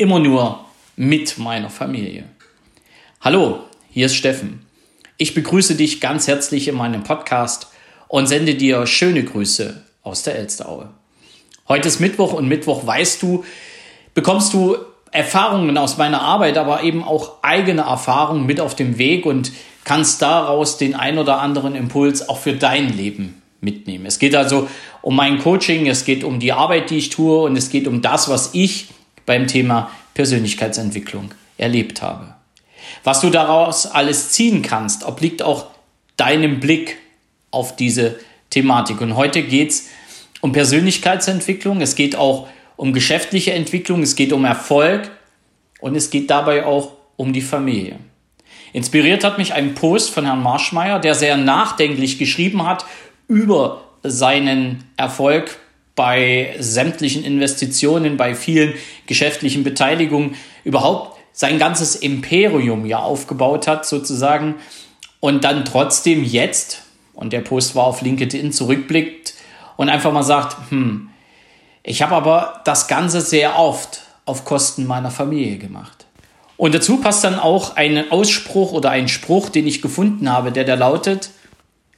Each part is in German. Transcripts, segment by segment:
immer nur mit meiner Familie. Hallo, hier ist Steffen. Ich begrüße dich ganz herzlich in meinem Podcast und sende dir schöne Grüße aus der Elsteraue. Heute ist Mittwoch und Mittwoch weißt du, bekommst du Erfahrungen aus meiner Arbeit, aber eben auch eigene Erfahrungen mit auf dem Weg und kannst daraus den ein oder anderen Impuls auch für dein Leben mitnehmen. Es geht also um mein Coaching, es geht um die Arbeit, die ich tue und es geht um das, was ich beim Thema Persönlichkeitsentwicklung erlebt habe. Was du daraus alles ziehen kannst, obliegt auch deinem Blick auf diese Thematik. Und heute geht es um Persönlichkeitsentwicklung, es geht auch um geschäftliche Entwicklung, es geht um Erfolg und es geht dabei auch um die Familie. Inspiriert hat mich ein Post von Herrn Marschmeier, der sehr nachdenklich geschrieben hat über seinen Erfolg bei sämtlichen Investitionen, bei vielen geschäftlichen Beteiligungen, überhaupt sein ganzes Imperium ja aufgebaut hat sozusagen und dann trotzdem jetzt, und der Post war auf LinkedIn, zurückblickt und einfach mal sagt, hm, ich habe aber das Ganze sehr oft auf Kosten meiner Familie gemacht. Und dazu passt dann auch ein Ausspruch oder ein Spruch, den ich gefunden habe, der da lautet,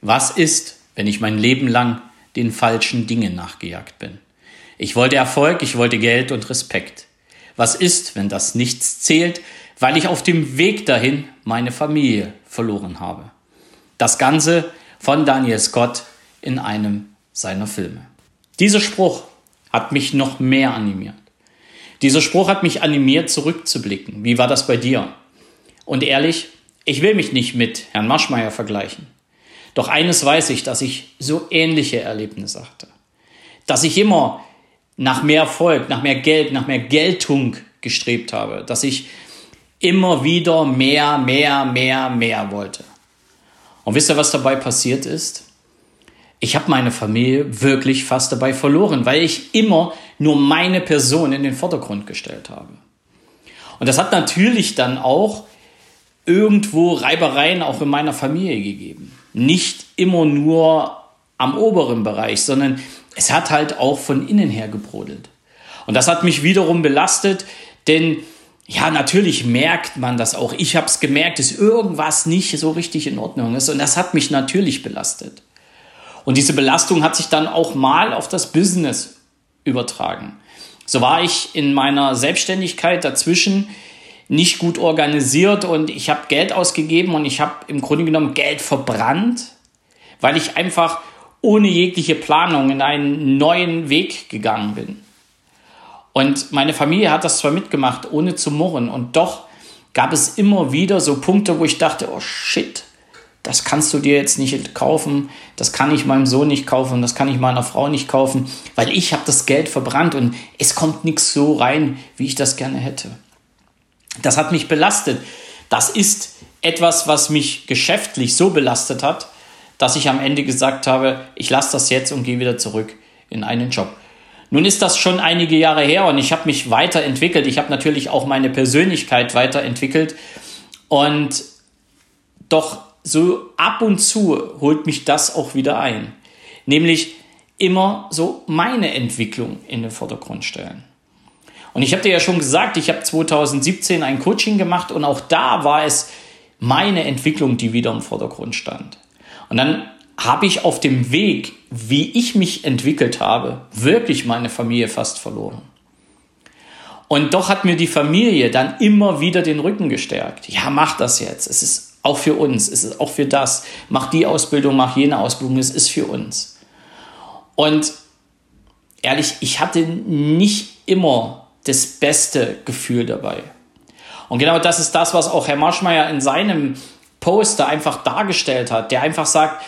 was ist, wenn ich mein Leben lang den falschen Dingen nachgejagt bin? Ich wollte Erfolg, ich wollte Geld und Respekt. Was ist, wenn das nichts zählt, weil ich auf dem Weg dahin meine Familie verloren habe? Das Ganze von Daniel Scott in einem seiner Filme. Dieser Spruch hat mich noch mehr animiert. Dieser Spruch hat mich animiert, zurückzublicken. Wie war das bei dir? Und ehrlich, ich will mich nicht mit Herrn Maschmeyer vergleichen. Doch eines weiß ich, dass ich so ähnliche Erlebnisse hatte. Dass ich immer nach mehr Erfolg, nach mehr Geld, nach mehr Geltung gestrebt habe. Dass ich immer wieder mehr, mehr, mehr, mehr wollte. Und wisst ihr, was dabei passiert ist? Ich habe meine Familie wirklich fast dabei verloren, weil ich immer nur meine Person in den Vordergrund gestellt habe. Und das hat natürlich dann auch irgendwo Reibereien auch in meiner Familie gegeben. Nicht immer nur am oberen Bereich, sondern es hat halt auch von innen her gebrodelt. Und das hat mich wiederum belastet, denn ja, natürlich merkt man das auch. Ich habe es gemerkt, dass irgendwas nicht so richtig in Ordnung ist. Und das hat mich natürlich belastet. Und diese Belastung hat sich dann auch mal auf das Business übertragen. So war ich in meiner Selbstständigkeit dazwischen nicht gut organisiert und ich habe Geld ausgegeben und ich habe im Grunde genommen Geld verbrannt, weil ich einfach ohne jegliche Planung in einen neuen Weg gegangen bin. Und meine Familie hat das zwar mitgemacht, ohne zu murren, und doch gab es immer wieder so Punkte, wo ich dachte, oh shit, das kannst du dir jetzt nicht kaufen, das kann ich meinem Sohn nicht kaufen, das kann ich meiner Frau nicht kaufen, weil ich habe das Geld verbrannt und es kommt nichts so rein, wie ich das gerne hätte. Das hat mich belastet. Das ist etwas, was mich geschäftlich so belastet hat, dass ich am Ende gesagt habe, ich lasse das jetzt und gehe wieder zurück in einen Job. Nun ist das schon einige Jahre her und ich habe mich weiterentwickelt. Ich habe natürlich auch meine Persönlichkeit weiterentwickelt und doch so ab und zu holt mich das auch wieder ein. Nämlich immer so meine Entwicklung in den Vordergrund stellen. Und ich habe dir ja schon gesagt, ich habe 2017 ein Coaching gemacht und auch da war es meine Entwicklung, die wieder im Vordergrund stand. Und dann habe ich auf dem Weg, wie ich mich entwickelt habe, wirklich meine Familie fast verloren. Und doch hat mir die Familie dann immer wieder den Rücken gestärkt. Ja, mach das jetzt. Es ist auch für uns. Es ist auch für das. Mach die Ausbildung, mach jene Ausbildung. Es ist für uns. Und ehrlich, ich hatte nicht immer das beste Gefühl dabei. Und genau das ist das, was auch Herr Marschmeier in seinem Poster einfach dargestellt hat, der einfach sagt,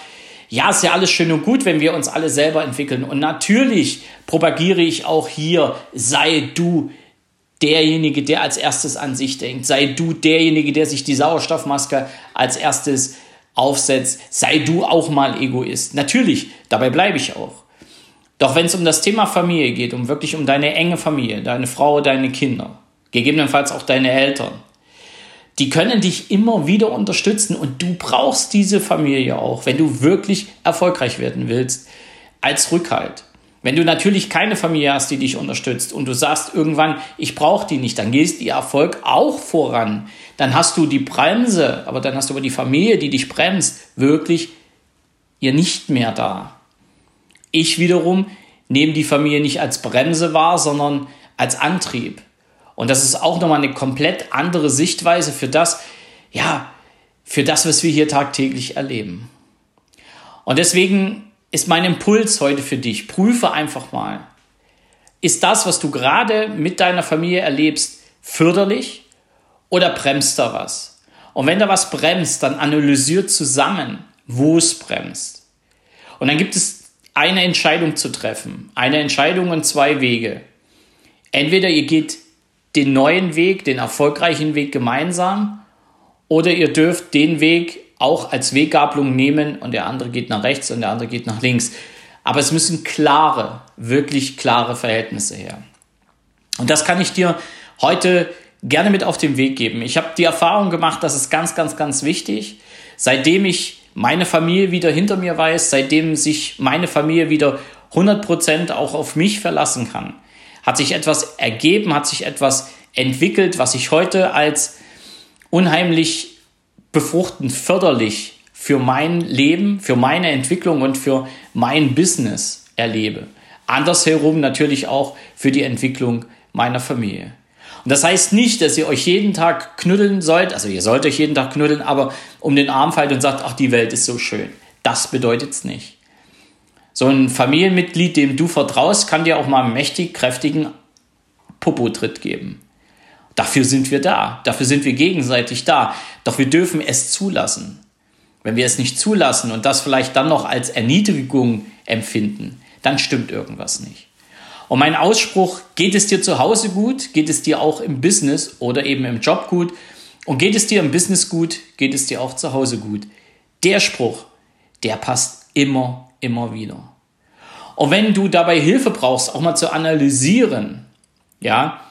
ja, ist ja alles schön und gut, wenn wir uns alle selber entwickeln. Und natürlich propagiere ich auch hier, sei du derjenige, der als erstes an sich denkt. Sei du derjenige, der sich die Sauerstoffmaske als erstes aufsetzt. Sei du auch mal Egoist. Natürlich, dabei bleibe ich auch. Doch wenn es um das Thema Familie geht, um wirklich um deine enge Familie, deine Frau, deine Kinder, gegebenenfalls auch deine Eltern, die können dich immer wieder unterstützen und du brauchst diese Familie auch, wenn du wirklich erfolgreich werden willst, als Rückhalt. Wenn du natürlich keine Familie hast, die dich unterstützt und du sagst irgendwann, ich brauche die nicht, dann gehst die Erfolg auch voran. Dann hast du die Bremse, aber dann hast du aber die Familie, die dich bremst, wirklich ihr nicht mehr da. Ich wiederum nehme die Familie nicht als Bremse wahr, sondern als Antrieb. Und das ist auch nochmal eine komplett andere Sichtweise für das, ja, für das, was wir hier tagtäglich erleben. Und deswegen ist mein Impuls heute für dich. Prüfe einfach mal. Ist das, was du gerade mit deiner Familie erlebst, förderlich oder bremst da was? Und wenn da was bremst, dann analysiert zusammen, wo es bremst. Und dann gibt es eine Entscheidung zu treffen. Eine Entscheidung und zwei Wege. Entweder ihr geht den neuen Weg, den erfolgreichen Weg gemeinsam, oder ihr dürft den Weg auch als Weggabelung nehmen und der andere geht nach rechts und der andere geht nach links. Aber es müssen klare, wirklich klare Verhältnisse her. Und das kann ich dir heute gerne mit auf den Weg geben. Ich habe die Erfahrung gemacht, das ist ganz, ganz, ganz wichtig. Seitdem ich meine Familie wieder hinter mir weiß, seitdem sich meine Familie wieder 100% auch auf mich verlassen kann, hat sich etwas ergeben, hat sich etwas entwickelt, was ich heute als unheimlich befruchtend, förderlich für mein Leben, für meine Entwicklung und für mein Business erlebe. Andersherum natürlich auch für die Entwicklung meiner Familie. Und das heißt nicht, dass ihr euch jeden Tag knuddeln sollt, also ihr sollt euch jeden Tag knuddeln, aber um den Arm fallt und sagt, ach, die Welt ist so schön. Das bedeutet es nicht. So ein Familienmitglied, dem du vertraust, kann dir auch mal einen mächtig kräftigen Popotritt geben. Dafür sind wir da. Dafür sind wir gegenseitig da. Doch wir dürfen es zulassen. Wenn wir es nicht zulassen und das vielleicht dann noch als Erniedrigung empfinden, dann stimmt irgendwas nicht. Und mein Ausspruch, geht es dir zu Hause gut, geht es dir auch im Business oder eben im Job gut und geht es dir im Business gut, geht es dir auch zu Hause gut. Der Spruch, der passt immer, immer wieder. Und wenn du dabei Hilfe brauchst, auch mal zu analysieren, ja,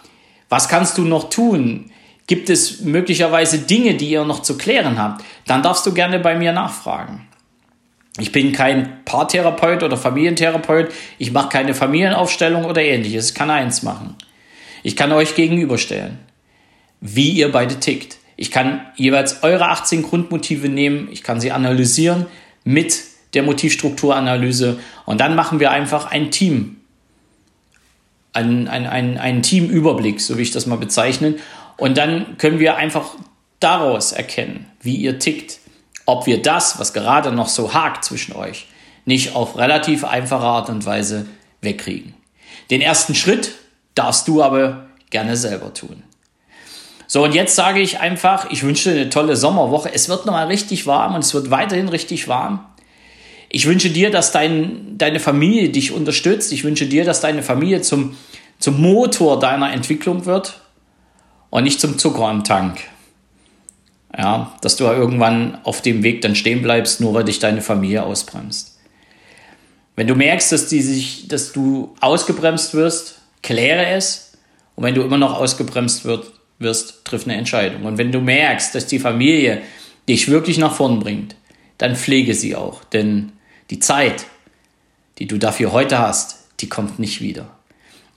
was kannst du noch tun? Gibt es möglicherweise Dinge, die ihr noch zu klären habt? Dann darfst du gerne bei mir nachfragen. Ich bin kein Paartherapeut oder Familientherapeut. Ich mache keine Familienaufstellung oder ähnliches. Ich kann eins machen. Ich kann euch gegenüberstellen, wie ihr beide tickt. Ich kann jeweils eure 18 Grundmotive nehmen. Ich kann sie analysieren mit der Motivstrukturanalyse. Und dann machen wir einfach ein Team einen, einen, einen Teamüberblick, so wie ich das mal bezeichne. Und dann können wir einfach daraus erkennen, wie ihr tickt. Ob wir das, was gerade noch so hakt zwischen euch, nicht auf relativ einfache Art und Weise wegkriegen. Den ersten Schritt darfst du aber gerne selber tun. So, und jetzt sage ich einfach, ich wünsche dir eine tolle Sommerwoche. Es wird nochmal richtig warm und es wird weiterhin richtig warm. Ich wünsche dir, dass dein, deine Familie dich unterstützt. Ich wünsche dir, dass deine Familie zum, zum Motor deiner Entwicklung wird und nicht zum Zucker im Tank. Ja, dass du irgendwann auf dem Weg dann stehen bleibst, nur weil dich deine Familie ausbremst. Wenn du merkst, dass, die sich, dass du ausgebremst wirst, kläre es. Und wenn du immer noch ausgebremst wird, wirst, triff eine Entscheidung. Und wenn du merkst, dass die Familie dich wirklich nach vorn bringt, dann pflege sie auch. Denn die Zeit, die du dafür heute hast, die kommt nicht wieder.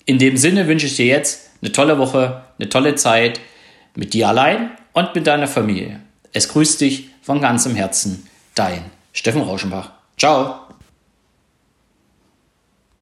In dem Sinne wünsche ich dir jetzt eine tolle Woche, eine tolle Zeit mit dir allein und mit deiner Familie. Es grüßt dich von ganzem Herzen, dein Steffen Rauschenbach. Ciao.